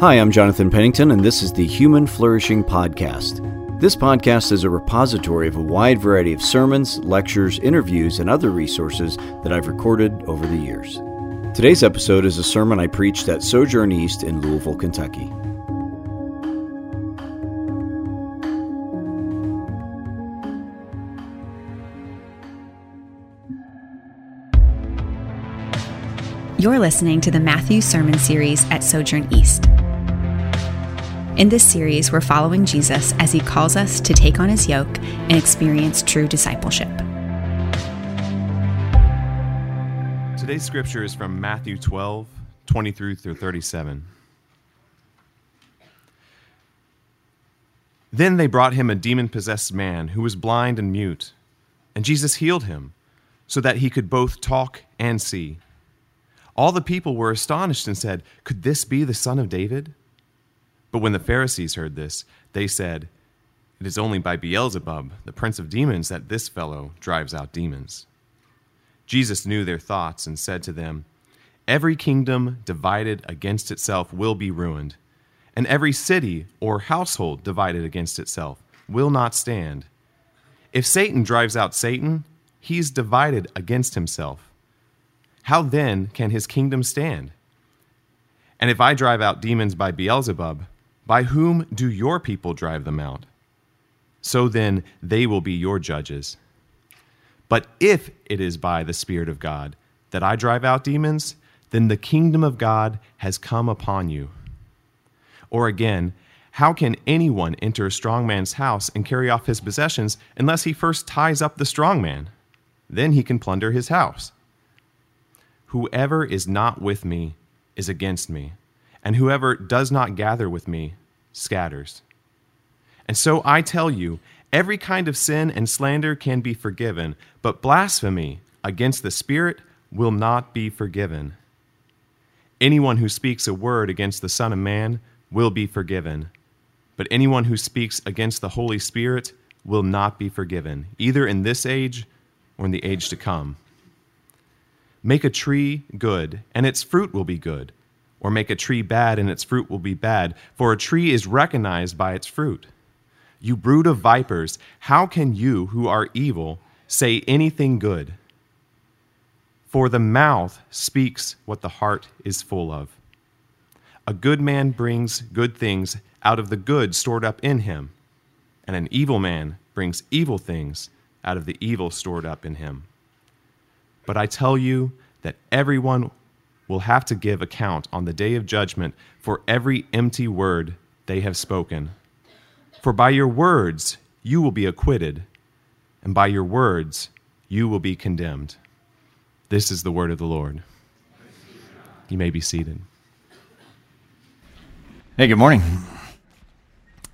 Hi, I'm Jonathan Pennington, and this is the Human Flourishing Podcast. This podcast is a repository of a wide variety of sermons, lectures, interviews, and other resources that I've recorded over the years. Today's episode is a sermon I preached at Sojourn East in Louisville, Kentucky. You're listening to the Matthew Sermon Series at Sojourn East. In this series, we're following Jesus as he calls us to take on his yoke and experience true discipleship. Today's scripture is from Matthew 12, 23 through 37. Then they brought him a demon possessed man who was blind and mute, and Jesus healed him so that he could both talk and see. All the people were astonished and said, Could this be the son of David? But when the Pharisees heard this, they said, It is only by Beelzebub, the prince of demons, that this fellow drives out demons. Jesus knew their thoughts and said to them, Every kingdom divided against itself will be ruined, and every city or household divided against itself will not stand. If Satan drives out Satan, he's divided against himself. How then can his kingdom stand? And if I drive out demons by Beelzebub, by whom do your people drive them out? So then they will be your judges. But if it is by the Spirit of God that I drive out demons, then the kingdom of God has come upon you. Or again, how can anyone enter a strong man's house and carry off his possessions unless he first ties up the strong man? Then he can plunder his house. Whoever is not with me is against me, and whoever does not gather with me scatters. And so I tell you, every kind of sin and slander can be forgiven, but blasphemy against the Spirit will not be forgiven. Anyone who speaks a word against the Son of Man will be forgiven, but anyone who speaks against the Holy Spirit will not be forgiven, either in this age or in the age to come. Make a tree good, and its fruit will be good, or make a tree bad, and its fruit will be bad, for a tree is recognized by its fruit. You brood of vipers, how can you, who are evil, say anything good? For the mouth speaks what the heart is full of. A good man brings good things out of the good stored up in him, and an evil man brings evil things out of the evil stored up in him. But I tell you that everyone will have to give account on the day of judgment for every empty word they have spoken. For by your words you will be acquitted, and by your words you will be condemned. This is the word of the Lord. You may be seated. Hey, good morning.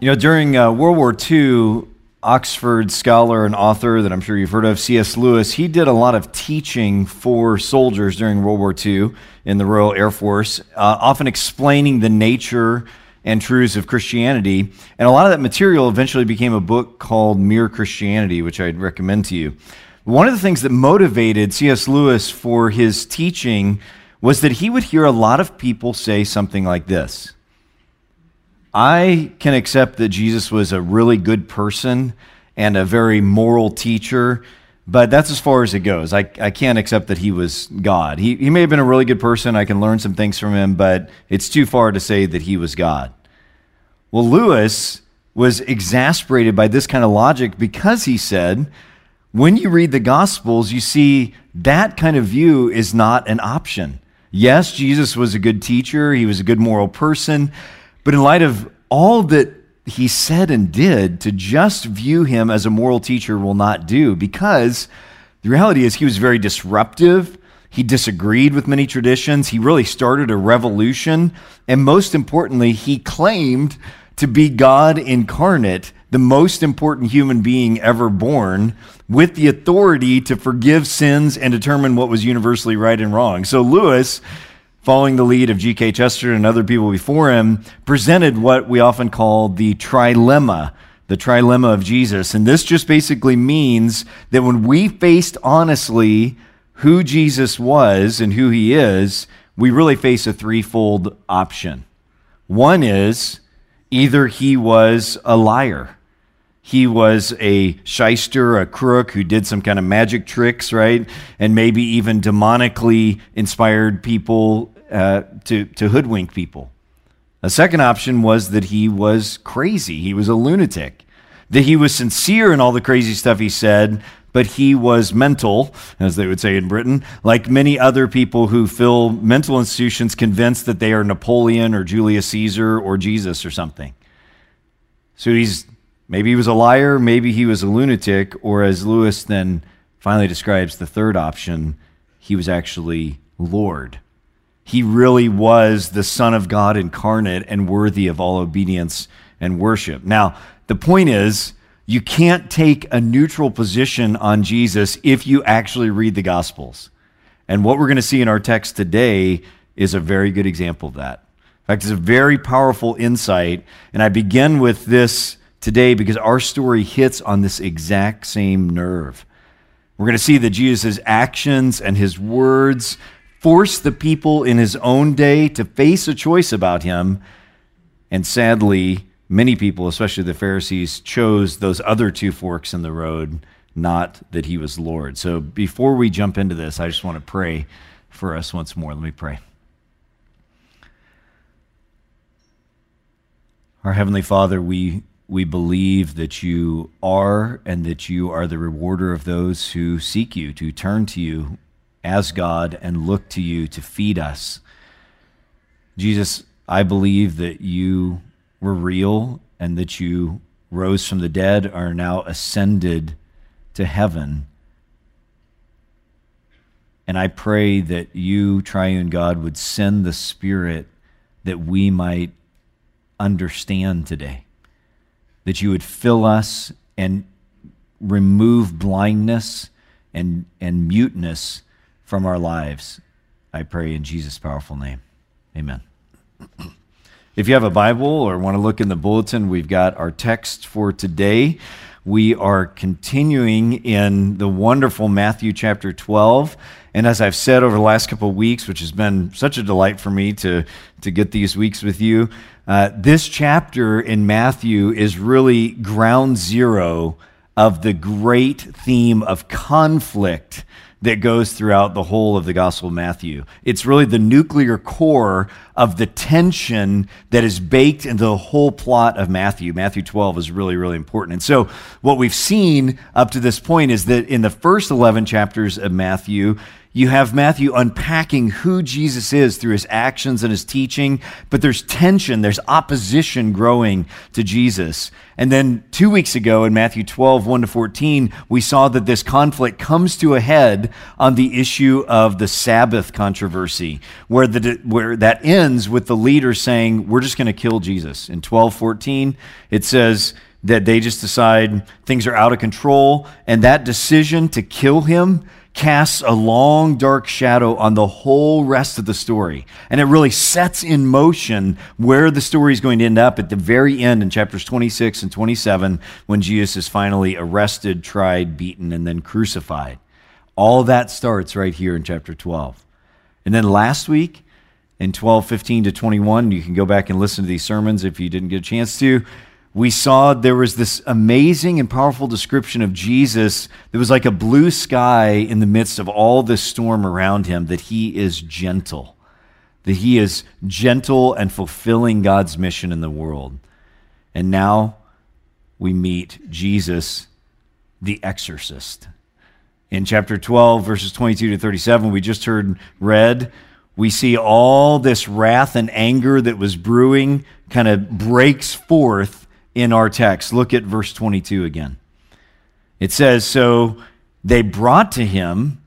You know, during uh, World War II, Oxford scholar and author that I'm sure you've heard of, C.S. Lewis, he did a lot of teaching for soldiers during World War II in the Royal Air Force, uh, often explaining the nature and truths of Christianity. And a lot of that material eventually became a book called Mere Christianity, which I'd recommend to you. One of the things that motivated C.S. Lewis for his teaching was that he would hear a lot of people say something like this I can accept that Jesus was a really good person and a very moral teacher, but that's as far as it goes. I, I can't accept that he was God. He, he may have been a really good person. I can learn some things from him, but it's too far to say that he was God. Well, Lewis was exasperated by this kind of logic because he said, when you read the Gospels, you see that kind of view is not an option. Yes, Jesus was a good teacher, he was a good moral person, but in light of all that he said and did, to just view him as a moral teacher will not do because the reality is he was very disruptive. He disagreed with many traditions. He really started a revolution. And most importantly, he claimed to be God incarnate, the most important human being ever born, with the authority to forgive sins and determine what was universally right and wrong. So Lewis following the lead of G.K. Chesterton and other people before him, presented what we often call the trilemma, the trilemma of Jesus. And this just basically means that when we faced honestly who Jesus was and who he is, we really face a threefold option. One is either he was a liar, he was a shyster, a crook who did some kind of magic tricks, right? And maybe even demonically inspired people uh, to, to hoodwink people. A second option was that he was crazy, he was a lunatic, that he was sincere in all the crazy stuff he said, but he was mental, as they would say in Britain, like many other people who fill mental institutions convinced that they are Napoleon or Julius Caesar or Jesus or something. So he's maybe he was a liar, maybe he was a lunatic, or as Lewis then finally describes the third option, he was actually Lord. He really was the Son of God incarnate and worthy of all obedience and worship. Now, the point is, you can't take a neutral position on Jesus if you actually read the Gospels. And what we're going to see in our text today is a very good example of that. In fact, it's a very powerful insight. And I begin with this today because our story hits on this exact same nerve. We're going to see that Jesus' actions and his words force the people in his own day to face a choice about him. And sadly, many people, especially the Pharisees, chose those other two forks in the road, not that he was Lord. So before we jump into this, I just want to pray for us once more. Let me pray. Our Heavenly Father, we, we believe that you are and that you are the rewarder of those who seek you, to turn to you as God and look to you to feed us. Jesus, I believe that you were real and that you rose from the dead, are now ascended to heaven. And I pray that you, triune God, would send the Spirit that we might understand today, that you would fill us and remove blindness and, and muteness from our lives. I pray in Jesus' powerful name. Amen. If you have a Bible or want to look in the bulletin, we've got our text for today. We are continuing in the wonderful Matthew chapter 12. And as I've said over the last couple of weeks, which has been such a delight for me to, to get these weeks with you, uh, this chapter in Matthew is really ground zero of the great theme of conflict that goes throughout the whole of the Gospel of Matthew. It's really the nuclear core of the tension that is baked into the whole plot of Matthew. Matthew 12 is really, really important. And so, what we've seen up to this point is that in the first 11 chapters of Matthew, you have Matthew unpacking who Jesus is through his actions and his teaching, but there's tension, there's opposition growing to Jesus. And then two weeks ago in Matthew 12, 1 to 14, we saw that this conflict comes to a head on the issue of the Sabbath controversy, where, the, where that ends with the leader saying, We're just going to kill Jesus. In 12, 14, it says, that they just decide things are out of control, and that decision to kill him casts a long, dark shadow on the whole rest of the story. And it really sets in motion where the story is going to end up at the very end in chapters 26 and 27 when Jesus is finally arrested, tried, beaten, and then crucified. All that starts right here in chapter 12. And then last week, in 12, 15 to 21, you can go back and listen to these sermons if you didn't get a chance to we saw there was this amazing and powerful description of Jesus that was like a blue sky in the midst of all this storm around him, that he is gentle, that he is gentle and fulfilling God's mission in the world. And now we meet Jesus, the exorcist. In chapter 12, verses 22 to 37, we just heard read, we see all this wrath and anger that was brewing kind of breaks forth in our text. Look at verse 22 again. It says, So they brought to him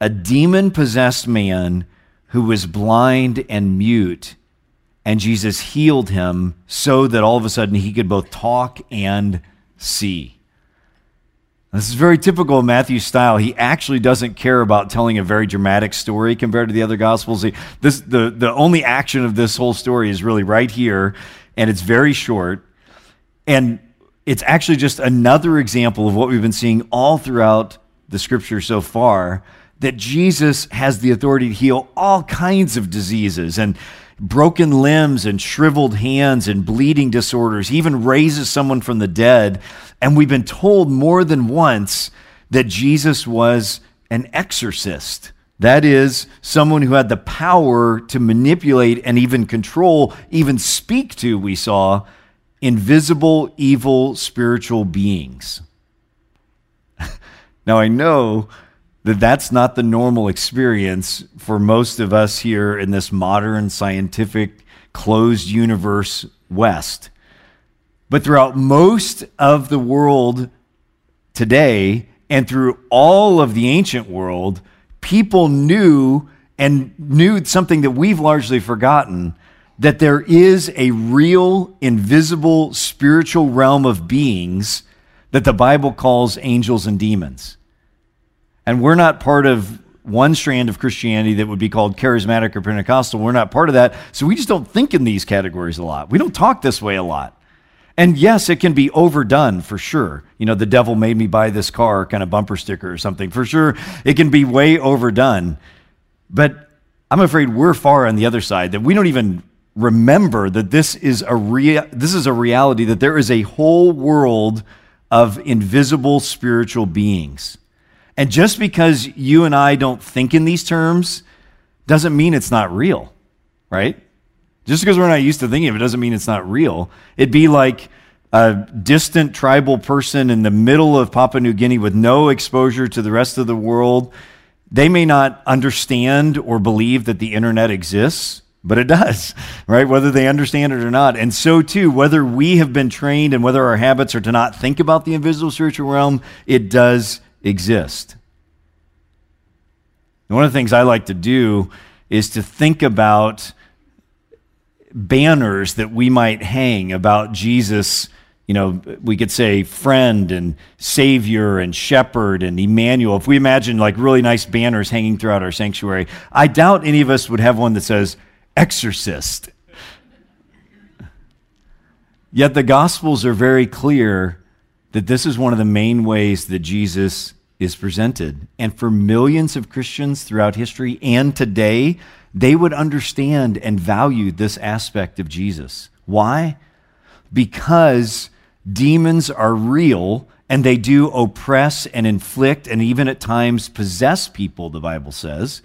a demon possessed man who was blind and mute, and Jesus healed him so that all of a sudden he could both talk and see. This is very typical of Matthew's style. He actually doesn't care about telling a very dramatic story compared to the other gospels. This, the, the only action of this whole story is really right here, and it's very short. And it's actually just another example of what we've been seeing all throughout the scripture so far that Jesus has the authority to heal all kinds of diseases and broken limbs and shriveled hands and bleeding disorders, he even raises someone from the dead. And we've been told more than once that Jesus was an exorcist. That is, someone who had the power to manipulate and even control, even speak to, we saw, invisible, evil, spiritual beings. now, I know that that's not the normal experience for most of us here in this modern, scientific, closed universe West. But throughout most of the world today, and through all of the ancient world, people knew and knew something that we've largely forgotten that there is a real, invisible, spiritual realm of beings that the Bible calls angels and demons. And we're not part of one strand of Christianity that would be called charismatic or Pentecostal. We're not part of that. So we just don't think in these categories a lot. We don't talk this way a lot. And yes, it can be overdone for sure. You know, the devil made me buy this car kind of bumper sticker or something. For sure, it can be way overdone. But I'm afraid we're far on the other side that we don't even remember that this is a rea- this is a reality that there is a whole world of invisible spiritual beings. And just because you and I don't think in these terms doesn't mean it's not real, right? Just because we're not used to thinking of it doesn't mean it's not real. It'd be like a distant tribal person in the middle of Papua New Guinea with no exposure to the rest of the world. They may not understand or believe that the internet exists, but it does, right? Whether they understand it or not. And so, too, whether we have been trained and whether our habits are to not think about the invisible spiritual realm, it does exist. And one of the things I like to do is to think about banners that we might hang about Jesus. You know, we could say friend and savior and shepherd and Emmanuel. If we imagine like really nice banners hanging throughout our sanctuary, I doubt any of us would have one that says exorcist. Yet the Gospels are very clear that this is one of the main ways that Jesus is presented. And for millions of Christians throughout history and today, they would understand and value this aspect of Jesus. Why? Because demons are real and they do oppress and inflict and even at times possess people, the Bible says.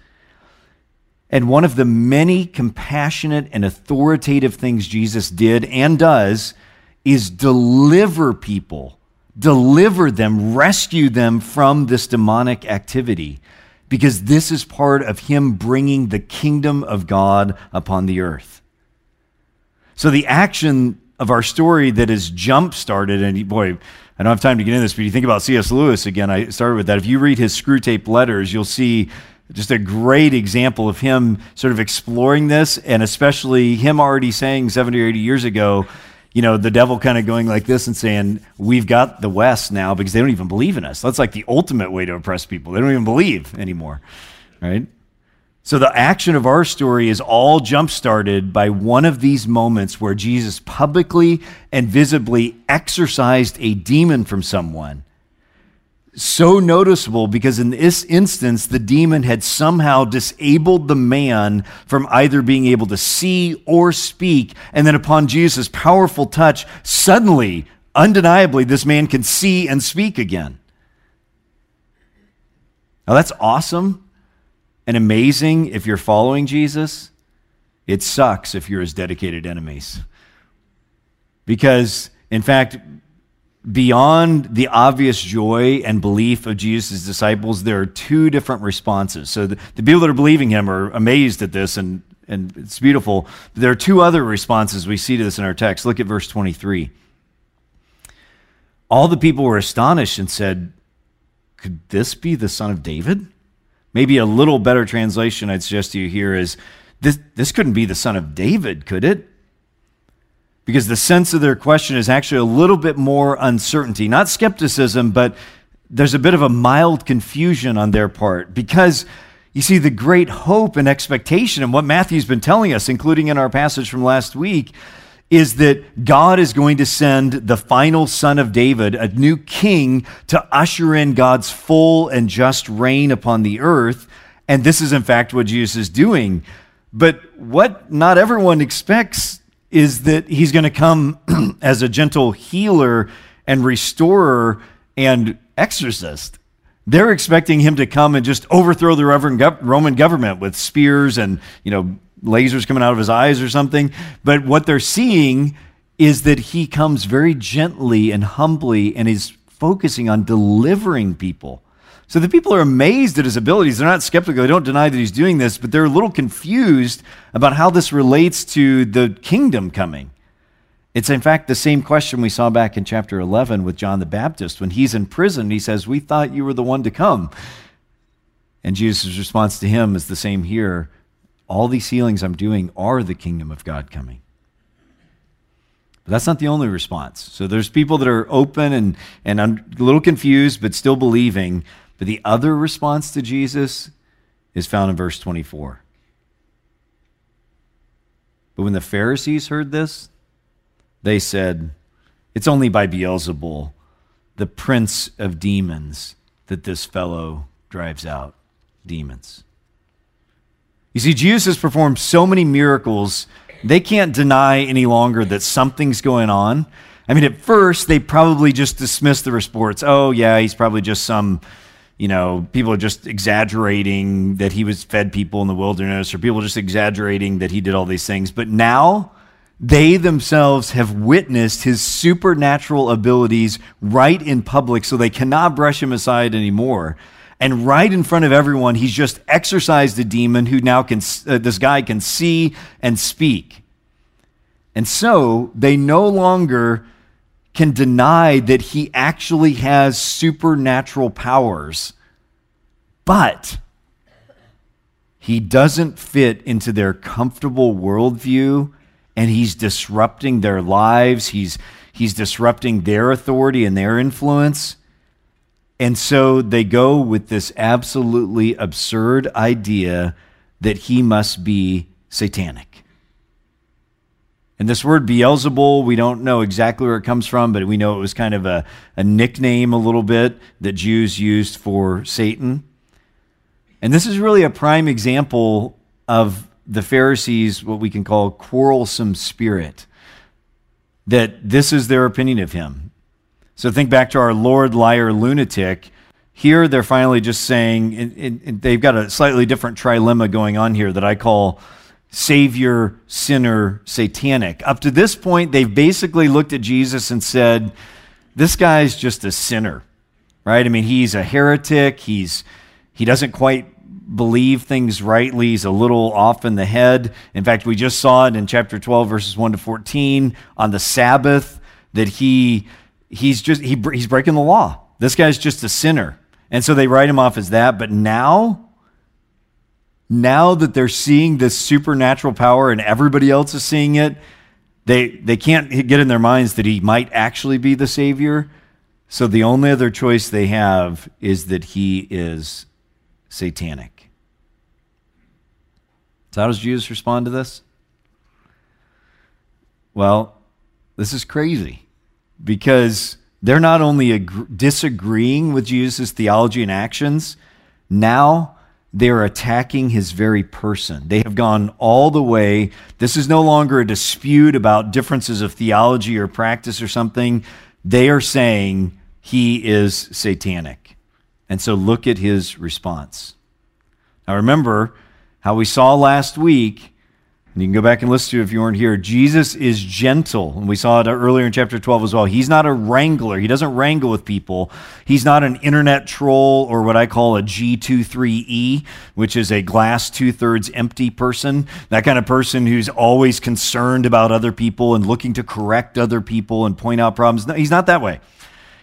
And one of the many compassionate and authoritative things Jesus did and does is deliver people, deliver them, rescue them from this demonic activity because this is part of Him bringing the kingdom of God upon the earth. So, the action of our story that is jump started, and boy, I don't have time to get into this, but you think about C.S. Lewis again, I started with that. If you read his Screwtape letters, you'll see just a great example of him sort of exploring this, and especially him already saying 70 or 80 years ago you know, the devil kind of going like this and saying, We've got the West now because they don't even believe in us. That's like the ultimate way to oppress people. They don't even believe anymore, right? So the action of our story is all jump started by one of these moments where Jesus publicly and visibly exorcised a demon from someone so noticeable because in this instance, the demon had somehow disabled the man from either being able to see or speak. And then upon Jesus' powerful touch, suddenly, undeniably, this man can see and speak again. Now, that's awesome and amazing if you're following Jesus. It sucks if you're his dedicated enemies. Because, in fact, beyond the obvious joy and belief of Jesus' disciples, there are two different responses. So the, the, people that are believing him are amazed at this, and, and it's beautiful. There are two other responses we see to this in our text. Look at verse 23. All the people were astonished and said, Could this be the son of David? Maybe a little better translation I'd suggest to you here is, This, this couldn't be the son of David, could it? Because the sense of their question is actually a little bit more uncertainty, not skepticism, but there's a bit of a mild confusion on their part because you see the great hope and expectation and what Matthew's been telling us, including in our passage from last week, is that God is going to send the final son of David, a new king, to usher in God's full and just reign upon the earth. And this is, in fact, what Jesus is doing. But what not everyone expects is that he's going to come as a gentle healer and restorer and exorcist. They're expecting him to come and just overthrow the Roman government with spears and, you know, lasers coming out of his eyes or something. But what they're seeing is that he comes very gently and humbly and is focusing on delivering people. So the people are amazed at his abilities. They're not skeptical. They don't deny that he's doing this, but they're a little confused about how this relates to the kingdom coming. It's in fact the same question we saw back in chapter 11 with John the Baptist. When he's in prison, he says, We thought you were the one to come. And Jesus' response to him is the same here. All these healings I'm doing are the kingdom of God coming. But that's not the only response. So there's people that are open and, and a little confused, but still believing. But the other response to Jesus is found in verse 24. But when the Pharisees heard this, they said, It's only by Beelzebul, the prince of demons, that this fellow drives out demons. You see, Jesus has performed so many miracles, they can't deny any longer that something's going on. I mean, at first, they probably just dismissed the reports. Oh, yeah, he's probably just some, you know, people are just exaggerating that he was fed people in the wilderness, or people just exaggerating that he did all these things. But now, they themselves have witnessed his supernatural abilities right in public, so they cannot brush him aside anymore. And right in front of everyone, he's just exorcised a demon who now can, uh, this guy can see and speak. And so they no longer can deny that he actually has supernatural powers. But he doesn't fit into their comfortable worldview and he's disrupting their lives. He's, he's disrupting their authority and their influence. And so they go with this absolutely absurd idea that he must be satanic. And this word Beelzebul, we don't know exactly where it comes from, but we know it was kind of a, a nickname a little bit that Jews used for Satan. And this is really a prime example of the Pharisees what we can call quarrelsome spirit, that this is their opinion of him. So think back to our Lord, liar, lunatic. Here they're finally just saying, and, and they've got a slightly different trilemma going on here that I call Savior, sinner, satanic. Up to this point, they've basically looked at Jesus and said, This guy's just a sinner, right? I mean, he's a heretic. He's, he doesn't quite believe things rightly. He's a little off in the head. In fact, we just saw it in chapter 12, verses 1 to 14 on the Sabbath that he he's just he, he's breaking the law. This guy's just a sinner. And so they write him off as that. But now, now that they're seeing this supernatural power and everybody else is seeing it, they, they can't get in their minds that he might actually be the Savior. So the only other choice they have is that he is satanic. So, how does Jesus respond to this? Well, this is crazy because they're not only ag- disagreeing with Jesus' theology and actions, now they're attacking his very person. They have gone all the way. This is no longer a dispute about differences of theology or practice or something. They are saying he is satanic. And so look at his response. Now remember, how we saw last week, and you can go back and listen to it if you weren't here, Jesus is gentle. And we saw it earlier in chapter 12 as well. He's not a wrangler, he doesn't wrangle with people. He's not an internet troll or what I call a G23E, which is a glass two thirds empty person. That kind of person who's always concerned about other people and looking to correct other people and point out problems. No, he's not that way.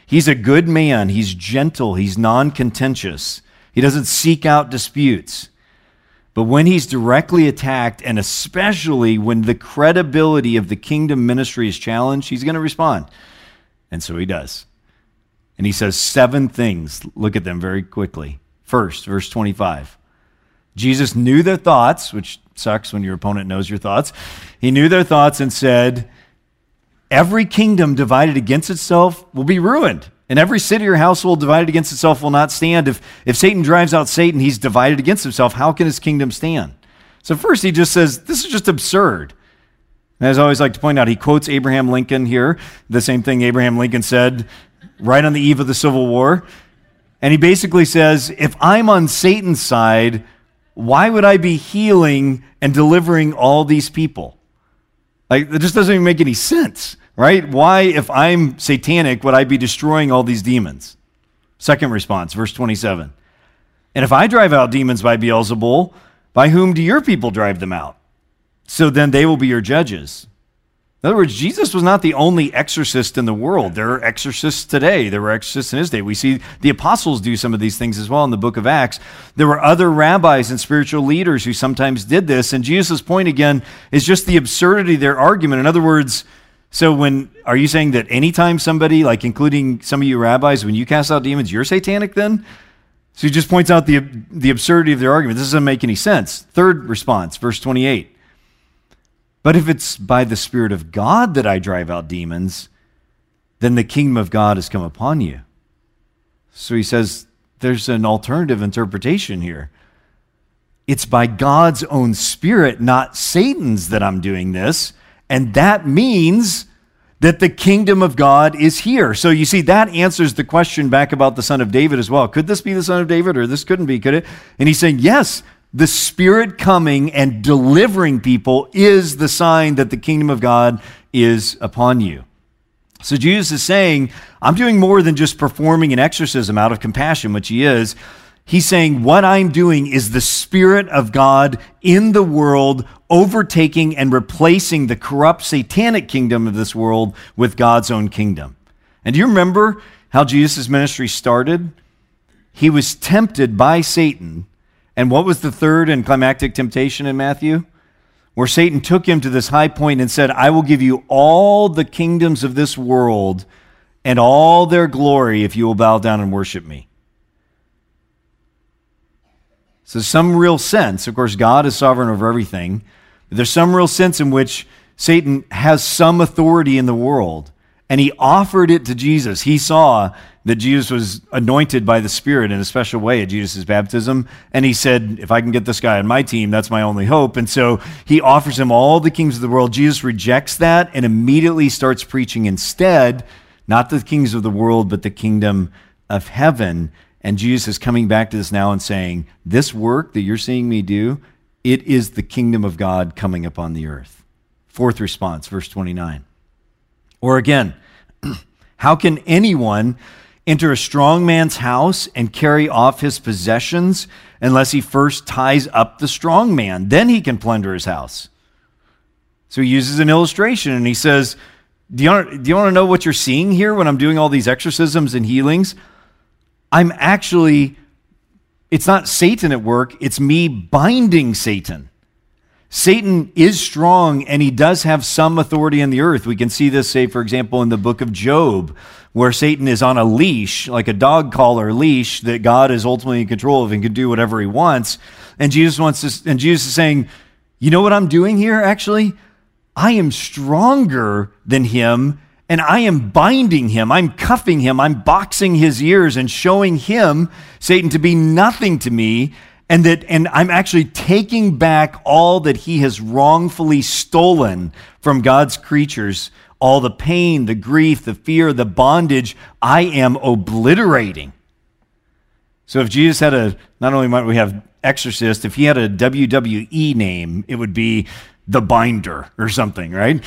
He's a good man. He's gentle. He's non contentious. He doesn't seek out disputes. But when he's directly attacked, and especially when the credibility of the kingdom ministry is challenged, he's going to respond. And so he does. And he says seven things. Look at them very quickly. First, verse 25. Jesus knew their thoughts, which sucks when your opponent knows your thoughts. He knew their thoughts and said, every kingdom divided against itself will be ruined. And every city or household divided against itself will not stand. If, if Satan drives out Satan, he's divided against himself. How can his kingdom stand? So, first, he just says, This is just absurd. And as I always like to point out, he quotes Abraham Lincoln here, the same thing Abraham Lincoln said right on the eve of the Civil War. And he basically says, If I'm on Satan's side, why would I be healing and delivering all these people? Like, it just doesn't even make any sense right? Why, if I'm satanic, would I be destroying all these demons? Second response, verse 27. And if I drive out demons by Beelzebul, by whom do your people drive them out? So then they will be your judges. In other words, Jesus was not the only exorcist in the world. There are exorcists today. There were exorcists in his day. We see the apostles do some of these things as well in the book of Acts. There were other rabbis and spiritual leaders who sometimes did this. And Jesus' point again is just the absurdity of their argument. In other words, so when are you saying that anytime somebody, like including some of you rabbis, when you cast out demons, you're satanic then? So he just points out the, the absurdity of their argument. This doesn't make any sense. Third response, verse 28. But if it's by the Spirit of God that I drive out demons, then the kingdom of God has come upon you. So he says there's an alternative interpretation here. It's by God's own Spirit, not Satan's, that I'm doing this. And that means that the kingdom of God is here. So you see, that answers the question back about the son of David as well. Could this be the son of David or this couldn't be, could it? And he's saying, yes, the Spirit coming and delivering people is the sign that the kingdom of God is upon you. So Jesus is saying, I'm doing more than just performing an exorcism out of compassion, which he is. He's saying, What I'm doing is the Spirit of God in the world, overtaking and replacing the corrupt satanic kingdom of this world with God's own kingdom. And do you remember how Jesus' ministry started? He was tempted by Satan. And what was the third and climactic temptation in Matthew? Where Satan took him to this high point and said, I will give you all the kingdoms of this world and all their glory if you will bow down and worship me. So, some real sense, of course, God is sovereign over everything. There's some real sense in which Satan has some authority in the world. And he offered it to Jesus. He saw that Jesus was anointed by the Spirit in a special way at Jesus' baptism. And he said, If I can get this guy on my team, that's my only hope. And so he offers him all the kings of the world. Jesus rejects that and immediately starts preaching instead, not the kings of the world, but the kingdom of heaven. And Jesus is coming back to this now and saying, This work that you're seeing me do, it is the kingdom of God coming upon the earth. Fourth response, verse 29. Or again, how can anyone enter a strong man's house and carry off his possessions unless he first ties up the strong man? Then he can plunder his house. So he uses an illustration and he says, do you, want, do you want to know what you're seeing here when I'm doing all these exorcisms and healings? I'm actually, it's not Satan at work, it's me binding Satan. Satan is strong and he does have some authority in the earth. We can see this, say, for example, in the book of Job, where Satan is on a leash, like a dog collar leash that God is ultimately in control of and can do whatever he wants. And Jesus wants to, and Jesus is saying, You know what I'm doing here, actually? I am stronger than him and I am binding him, I'm cuffing him, I'm boxing his ears and showing him, Satan, to be nothing to me, and that and I'm actually taking back all that he has wrongfully stolen from God's creatures, all the pain, the grief, the fear, the bondage, I am obliterating. So if Jesus had a not only might we have exorcist, if he had a WWE name, it would be the binder or something, right?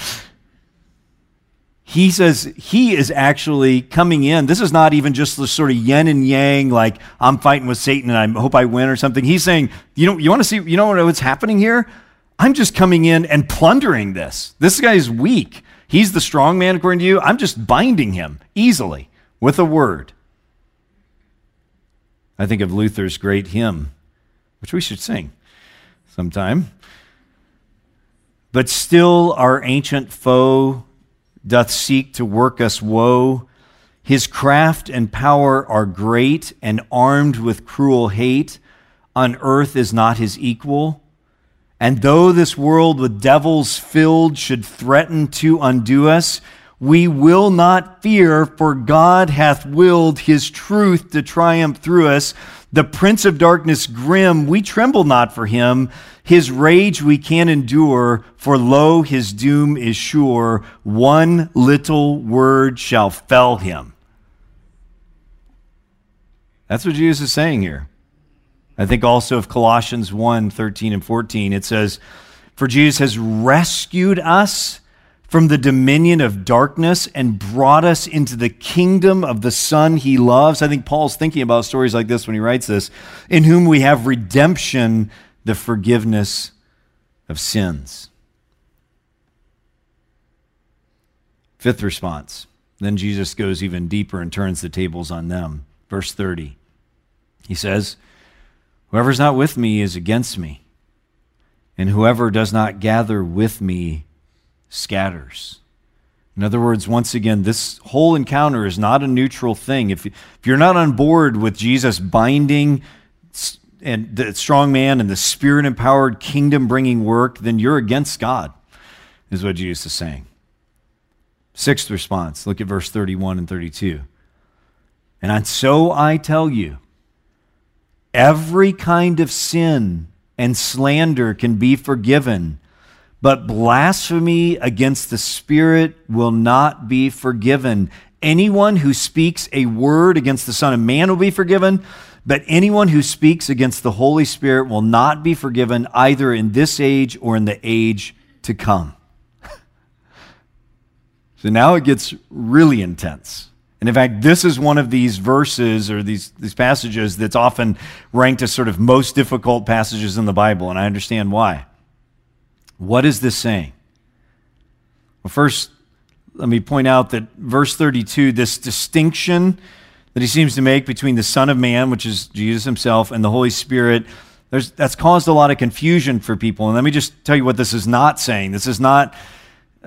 He says he is actually coming in. This is not even just the sort of yin and yang, like I'm fighting with Satan and I hope I win or something. He's saying, you know, you want to see, you know what's happening here? I'm just coming in and plundering this. This guy is weak. He's the strong man, according to you. I'm just binding him easily with a word. I think of Luther's great hymn, which we should sing sometime. But still, our ancient foe doth seek to work us woe. His craft and power are great, and armed with cruel hate, on earth is not his equal. And though this world with devils filled should threaten to undo us, We will not fear, for God hath willed his truth to triumph through us. The prince of darkness grim, we tremble not for him. His rage we can endure, for lo, his doom is sure. One little word shall fell him. That's what Jesus is saying here. I think also of Colossians 1 13 and 14, it says, For Jesus has rescued us from the dominion of darkness and brought us into the kingdom of the Son he loves. I think Paul's thinking about stories like this when he writes this, in whom we have redemption, the forgiveness of sins. Fifth response. Then Jesus goes even deeper and turns the tables on them. Verse 30. He says, Whoever's not with me is against me, and whoever does not gather with me scatters. In other words, once again, this whole encounter is not a neutral thing. If, if you're not on board with Jesus binding and the strong man and the spirit empowered kingdom bringing work, then you're against God, is what Jesus is saying. Sixth response look at verse 31 and 32. And so I tell you, every kind of sin and slander can be forgiven but blasphemy against the Spirit will not be forgiven. Anyone who speaks a word against the Son of Man will be forgiven, but anyone who speaks against the Holy Spirit will not be forgiven either in this age or in the age to come. so now it gets really intense. And in fact, this is one of these verses or these, these passages that's often ranked as sort of most difficult passages in the Bible, and I understand why. What is this saying? Well, first, let me point out that verse 32, this distinction that he seems to make between the Son of Man, which is Jesus himself, and the Holy Spirit, that's caused a lot of confusion for people. And let me just tell you what this is not saying. This is not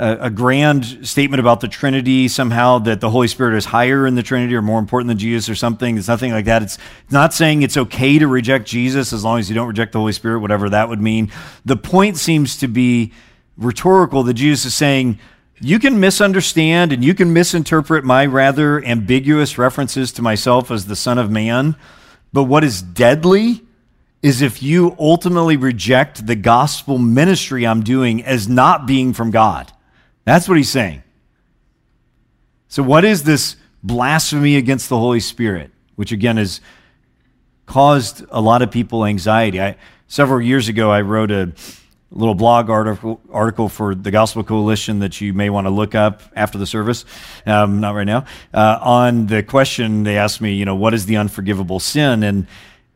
a, a, grand statement about the Trinity, somehow that the Holy Spirit is higher in the Trinity or more important than Jesus or something. It's nothing like that. It's not saying it's okay to reject Jesus as long as you don't reject the Holy Spirit, whatever that would mean. The point seems to be rhetorical that Jesus is saying, you can misunderstand and you can misinterpret my rather ambiguous references to myself as the Son of Man. But what is deadly is if you ultimately reject the gospel ministry I'm doing as not being from God. That's what he's saying. So, what is this blasphemy against the Holy Spirit, which again has caused a lot of people anxiety? I, several years ago, I wrote a little blog article, article for the Gospel Coalition that you may want to look up after the service, um, not right now, uh, on the question they asked me, you know, what is the unforgivable sin? And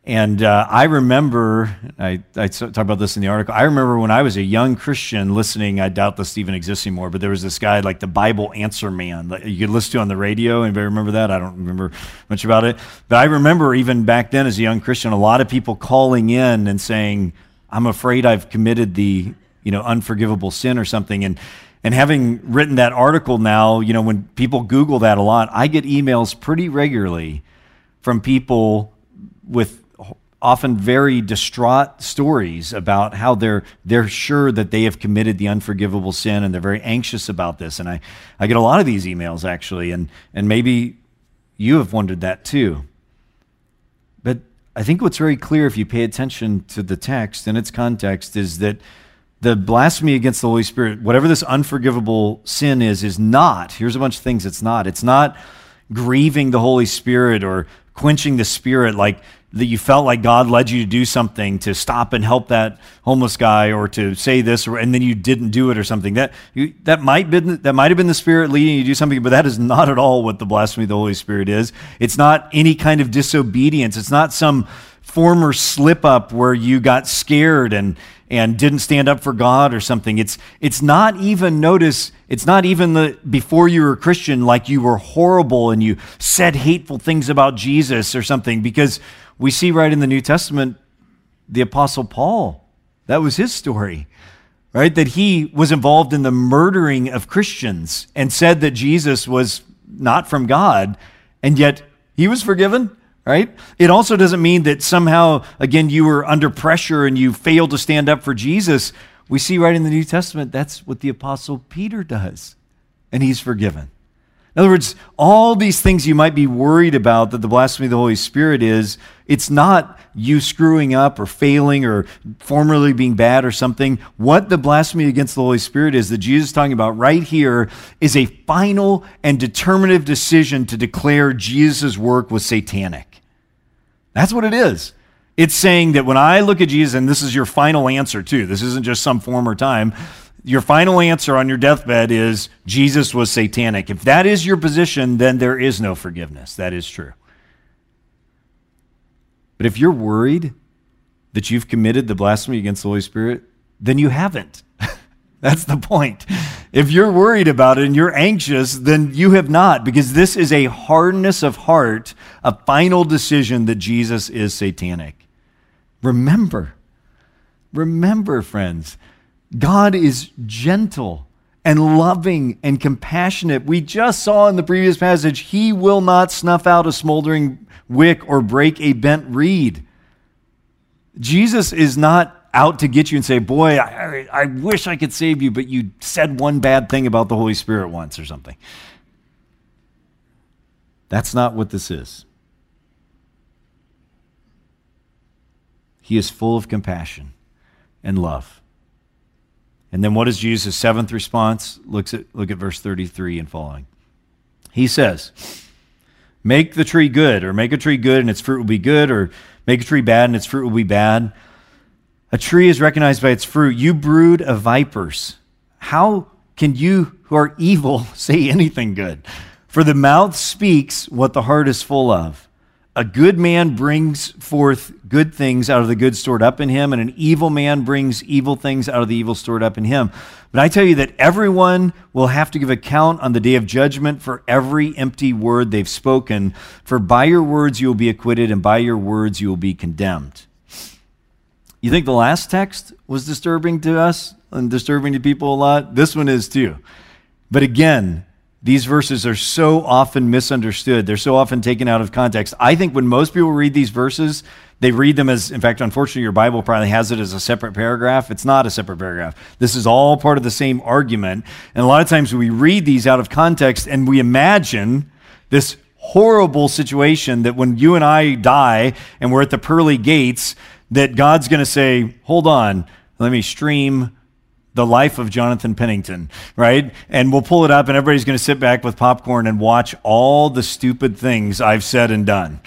and uh, I remember, I, I talk about this in the article. I remember when I was a young Christian listening. I doubt this even exists anymore, but there was this guy like the Bible Answer Man that you could listen to on the radio. Anybody remember that? I don't remember much about it, but I remember even back then as a young Christian, a lot of people calling in and saying, "I'm afraid I've committed the you know unforgivable sin or something." And and having written that article now, you know, when people Google that a lot, I get emails pretty regularly from people with often very distraught stories about how they're, they're sure that they have committed the unforgivable sin and they're very anxious about this. And I, I get a lot of these emails actually, and, and maybe you have wondered that too. But I think what's very clear if you pay attention to the text and its context is that the blasphemy against the Holy Spirit, whatever this unforgivable sin is, is not. Here's a bunch of things it's not. It's not grieving the Holy Spirit or quenching the Spirit like that you felt like God led you to do something to stop and help that homeless guy or to say this or, and then you didn't do it or something. That you, that might been that might have been the spirit leading you to do something but that is not at all what the blasphemy of the holy spirit is. It's not any kind of disobedience. It's not some former slip up where you got scared and and didn't stand up for God or something. It's it's not even notice it's not even the before you were a Christian like you were horrible and you said hateful things about Jesus or something because we see right in the New Testament the Apostle Paul. That was his story, right? That he was involved in the murdering of Christians and said that Jesus was not from God, and yet he was forgiven, right? It also doesn't mean that somehow, again, you were under pressure and you failed to stand up for Jesus. We see right in the New Testament that's what the Apostle Peter does. and he's forgiven. In other words, all these things you might be worried about that the blasphemy of the Holy Spirit is, it's not you screwing up or failing or formerly being bad or something. What the blasphemy against the Holy Spirit is that Jesus is talking about right here is a final and determinative decision to declare Jesus' work was satanic. That's what it is. It's saying that when I look at Jesus, and this is your final answer too, this isn't just some former time, your final answer on your deathbed is Jesus was satanic. If that is your position, then there is no forgiveness. That is true. But if you're worried that you've committed the blasphemy against the Holy Spirit, then you haven't. That's the point. If you're worried about it and you're anxious, then you have not, because this is a hardness of heart, a final decision that Jesus is satanic. Remember, remember, friends, God is gentle and loving and compassionate. We just saw in the previous passage, He will not snuff out a smoldering wick or break a bent reed. Jesus is not out to get you and say, Boy, I, I, wish I could save you, but you said one bad thing about the Holy Spirit once or something. That's not what this is. He is full of compassion and love. And then what is Jesus' seventh response? Looks at, look at verse 33 and following. He says, Make the tree good, or make a tree good and its fruit will be good, or make a tree bad and its fruit will be bad. A tree is recognized by its fruit. You brood of vipers. How can you who are evil say anything good? For the mouth speaks what the heart is full of. A good man brings forth good things out of the good stored up in him, and an evil man brings evil things out of the evil stored up in him. But I tell you that everyone will have to give account on the day of judgment for every empty word they've spoken. For by your words you will be acquitted, and by your words you will be condemned. You think the last text was disturbing to us and disturbing to people a lot? This one is too. But again, these verses are so often misunderstood. They're so often taken out of context. I think when most people read these verses, they read them as, in fact, unfortunately, your Bible probably has it as a separate paragraph. It's not a separate paragraph. This is all part of the same argument. And a lot of times we read these out of context and we imagine this horrible situation that when you and I die and we're at the pearly gates, that God's going to say, hold on, let me stream the life of Jonathan Pennington, right? And we'll pull it up, and everybody's going to sit back with popcorn and watch all the stupid things I've said and done,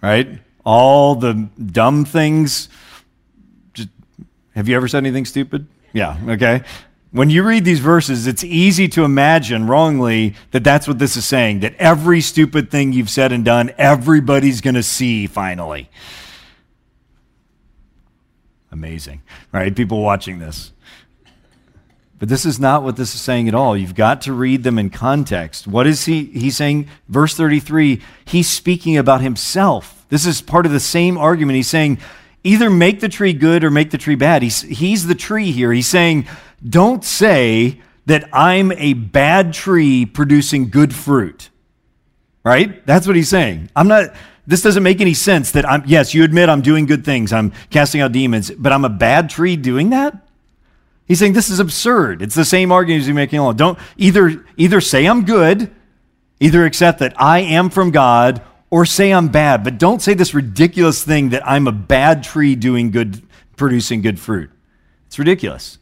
right? All the dumb things. Have you ever said anything stupid? Yeah, okay. When you read these verses, it's easy to imagine wrongly that that's what this is saying that every stupid thing you've said and done, everybody's going to see finally. Amazing, right? People watching this. But this is not what this is saying at all. You've got to read them in context. What is he? He's saying, verse 33, he's speaking about himself. This is part of the same argument. He's saying, either make the tree good or make the tree bad. He's, he's the tree here. He's saying, don't say that I'm a bad tree producing good fruit. Right? That's what he's saying. I'm not, this doesn't make any sense that I'm, yes, you admit I'm doing good things. I'm casting out demons, but I'm a bad tree doing that? He's saying this is absurd. It's the same argument he's making along. Don't either either say I'm good, either accept that I am from God, or say I'm bad. But don't say this ridiculous thing that I'm a bad tree doing good, producing good fruit. It's ridiculous.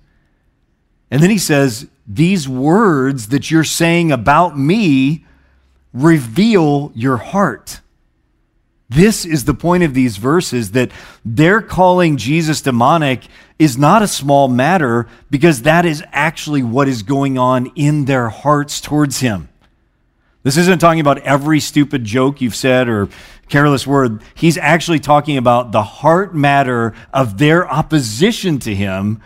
And then he says, These words that you're saying about me reveal your heart. This is the point of these verses that they're calling Jesus demonic is not a small matter because that is actually what is going on in their hearts towards him. This isn't talking about every stupid joke you've said or careless word. He's actually talking about the heart matter of their opposition to him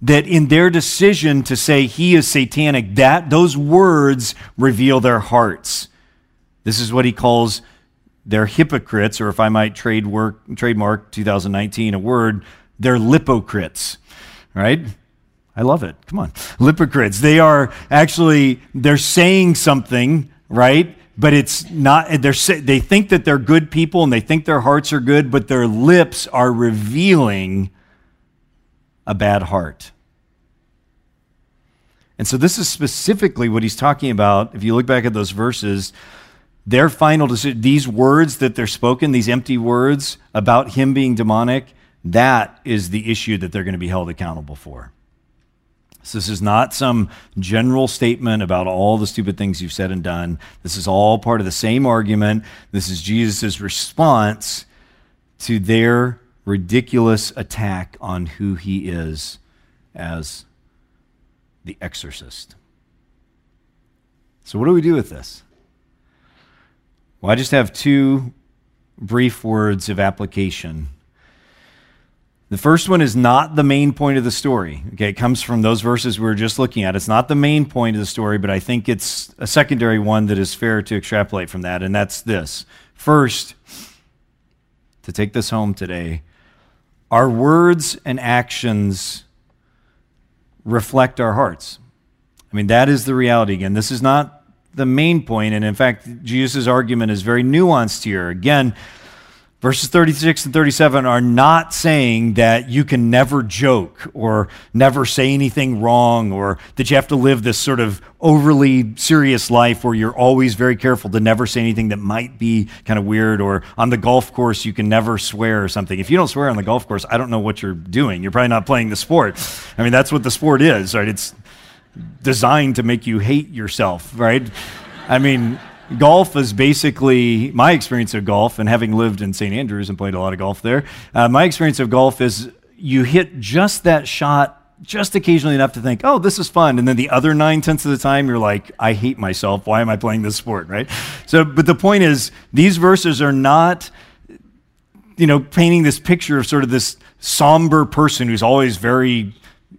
that in their decision to say he is satanic that those words reveal their hearts. This is what he calls they're hypocrites, or if I might trade work, trademark 2019 a word, they're lipocrites, right? I love it. Come on. Lipocrites. They are actually, they're saying something, right? But it's not, they're, they think that they're good people and they think their hearts are good, but their lips are revealing a bad heart. And so this is specifically what he's talking about. If you look back at those verses, their final decision, these words that they're spoken, these empty words about him being demonic, that is the issue that they're going to be held accountable for. So this is not some general statement about all the stupid things you've said and done. This is all part of the same argument. This is Jesus' response to their ridiculous attack on who he is as the exorcist. So, what do we do with this? Well, I just have two brief words of application the first one is not the main point of the story. Okay, it comes from those verses we were just looking at. It's not the main point of the story, but I think it's a secondary one that is fair to extrapolate from that, and that's this. First, to take this home today, our words and actions reflect our hearts. I mean, that is the reality. Again, this is not the main point, and in fact, Jesus' argument is very nuanced here. Again, Verses 36 and 37 are not saying that you can never joke or never say anything wrong or that you have to live this sort of overly serious life where you're always very careful to never say anything that might be kind of weird or on the golf course you can never swear or something. If you don't swear on the golf course, I don't know what you're doing. You're probably not playing the sport. I mean, that's what the sport is, right? It's designed to make you hate yourself, right? I mean, golf is basically my experience of golf, and having lived in St. Andrews and played a lot of golf there, uh, my experience of golf is you hit just that shot just occasionally enough to think, oh, this is fun. And then the other nine tenths of the time, you're like, I hate myself. Why am I playing this sport? Right? So, but the point is, these verses are not, you know, painting this picture of sort of this somber person who's always very,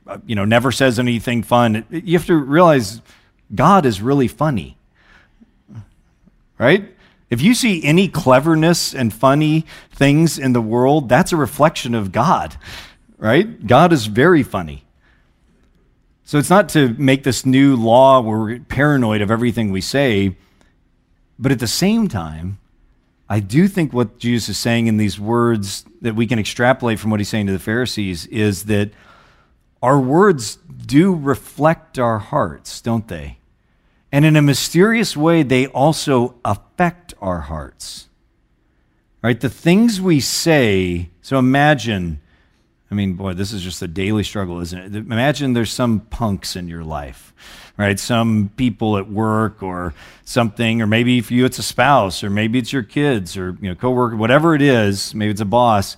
Uh, you know, never says anything fun. You have to realize God is really funny right? If you see any cleverness and funny things in the world, that's a reflection of God, right? God is very funny. So it's not to make this new law where we're paranoid of everything we say, but at the same time, I do think what Jesus is saying in these words that we can extrapolate from what he's saying to the Pharisees is that our words do reflect our hearts, don't they? And in a mysterious way, they also affect our hearts. Right? The things we say, so imagine, I mean, boy, this is just a daily struggle, isn't it? Imagine there's some punks in your life, right? Some people at work or something, or maybe for you it's a spouse, or maybe it's your kids or you know, coworker, whatever it is, maybe it's a boss.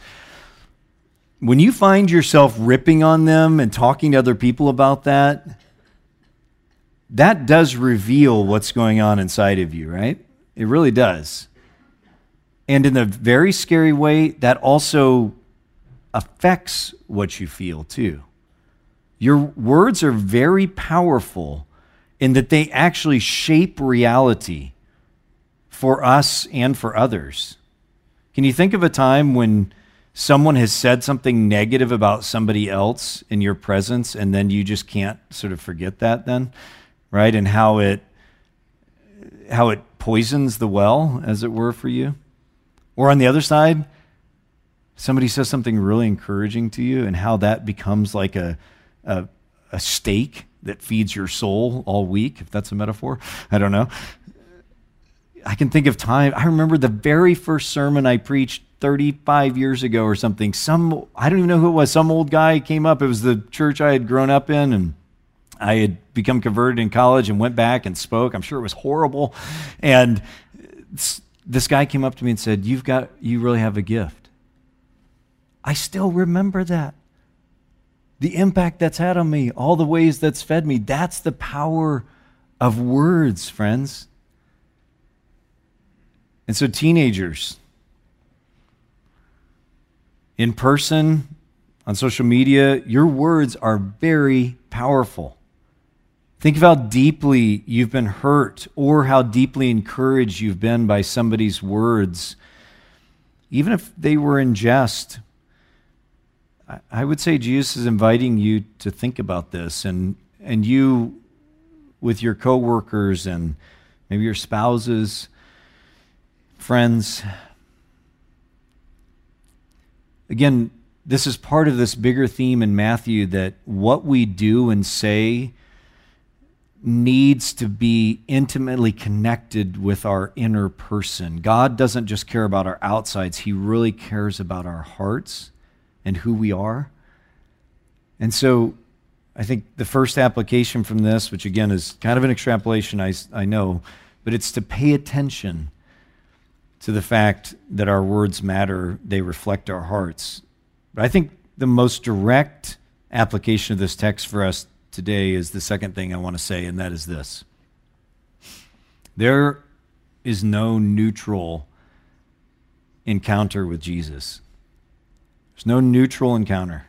When you find yourself ripping on them and talking to other people about that, that does reveal what's going on inside of you, right? It really does. And in a very scary way, that also affects what you feel too. Your words are very powerful in that they actually shape reality for us and for others. Can you think of a time when someone has said something negative about somebody else in your presence and then you just can't sort of forget that then? right? And how it how it poisons the well, as it were, for you. Or on the other side, somebody says something really encouraging to you, and how that becomes like a, a, a steak that feeds your soul all week, if that's a metaphor. I don't know. I can think of time. I remember the very first sermon I preached 35 years ago or something. Some, I don't even know who it was, some old guy came up. It was the church I had grown up in, and I had become converted in college and went back and spoke. I'm sure it was horrible. And this guy came up to me and said, You've got, you really have a gift. I still remember that. The impact that's had on me, all the ways that's fed me. That's the power of words, friends. And so, teenagers, in person, on social media, your words are very powerful. Think of how deeply you've been hurt or how deeply encouraged you've been by somebody's words, even if they were in jest. I would say Jesus is inviting you to think about this, and, and you with your coworkers and maybe your spouses, friends. Again, this is part of this bigger theme in Matthew that what we do and say needs to be intimately connected with our inner person. God doesn't just care about our outsides, He really cares about our hearts and who we are. And so I think the first application from this, which again is kind of an extrapolation, I, I know, but it's to pay attention to the fact that our words matter, they reflect our hearts. But I think the most direct application of this text for us today is the second thing I want to say, and that is this there is no neutral encounter with Jesus. There's no neutral encounter.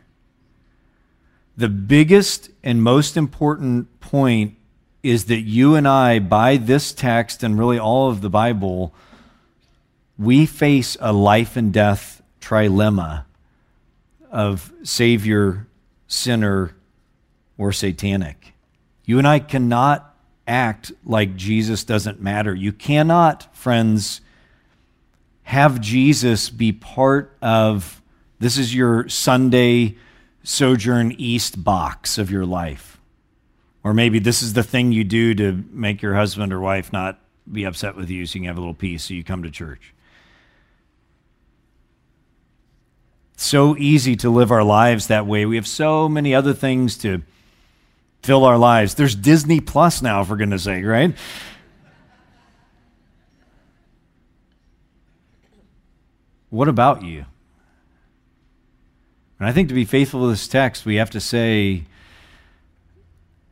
The biggest and most important point is that you and I, by this text and really all of the Bible, we face a life and death trilemma of Savior, sinner, or satanic. You and I cannot act like Jesus doesn't matter. You cannot, friends, have Jesus be part of this is your Sunday Sojourn East box of your life. Or maybe this is the thing you do to make your husband or wife not be upset with you so you can have a little peace so you come to church. So easy to live our lives that way. We have so many other things to fill our lives. There's Disney Plus now, for goodness sake, right? What about you? And I think to be faithful to this text, we have to say,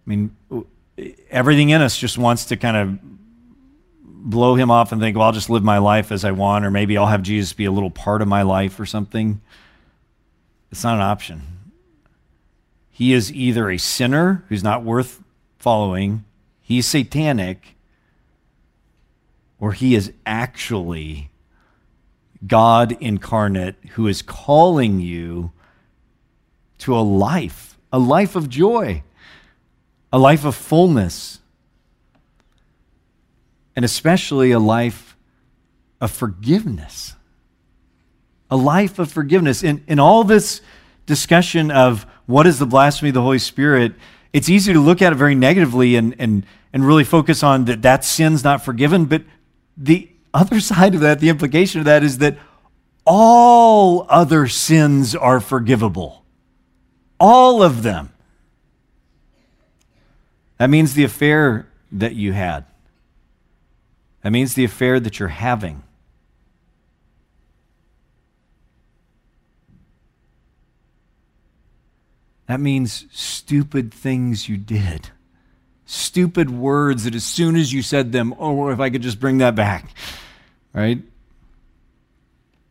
I mean, everything in us just wants to kind of blow him off and think, well, I'll just live my life as I want, or maybe I'll have Jesus be a little part of my life or something. It's not an option. He is either a sinner who's not worth following, he's satanic, or he is actually God incarnate who is calling you to a life, a life of joy, a life of fullness, and especially a life of forgiveness a life of forgiveness. In, in all this discussion of what is the blasphemy of the Holy Spirit, it's easy to look at it very negatively and, and, and really focus on that that sin's not forgiven. But the other side of that, the implication of that is that all other sins are forgivable. All of them. That means the affair that you had. That means the affair that you're having. That means stupid things you did. Stupid words that as soon as you said them, oh, if I could just bring that back, right?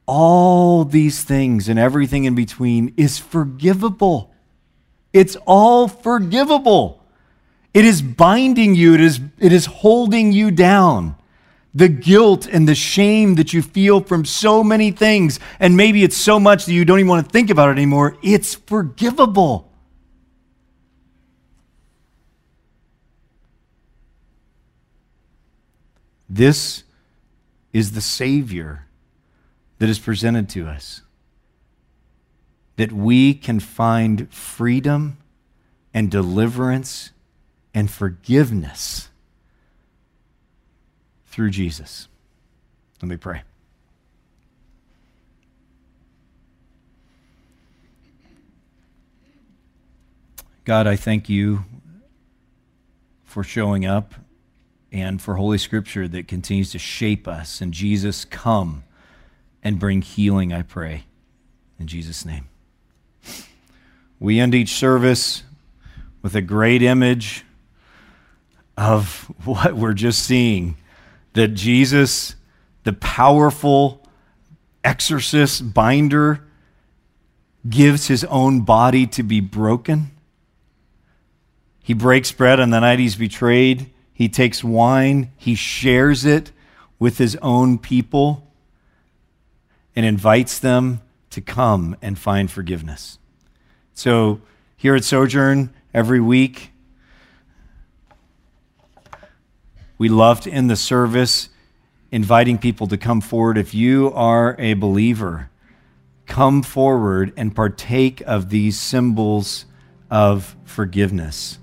All these things and everything in between is forgivable. It's all forgivable. It is binding you, it is, it is holding you down the guilt and the shame that you feel from so many things, and maybe it's so much that you don't even want to think about it anymore, it's forgivable. This is the Savior that is presented to us. That we can find freedom and deliverance and forgiveness through Jesus. Let me pray. God, I thank you for showing up and for Holy Scripture that continues to shape us. And Jesus, come and bring healing, I pray. In Jesus' name. We end each service with a great image of what we're just seeing that Jesus, the powerful exorcist, binder, gives his own body to be broken. He breaks bread on the night he's betrayed. He takes wine, he shares it with his own people, and invites them to come and find forgiveness. So, here at Sojourn, every week, We love to end the service inviting people to come forward. If you are a believer, come forward and partake of these symbols of forgiveness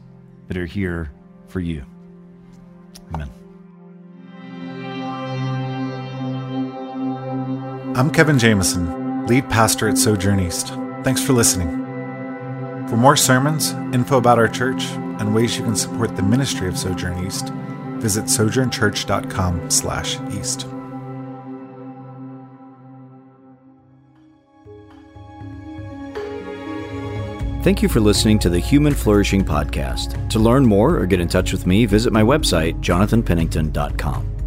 that are here for you. Amen. I'm Kevin Jameson, lead pastor at Sojourn East. Thanks for listening. For more sermons, info about our church, and ways you can support the ministry of Sojourn East, visit sojournchurch.com slash east. Thank you for listening to the Human Flourishing Podcast. To learn more or get in touch with me, visit my website, jonathanpennington.com.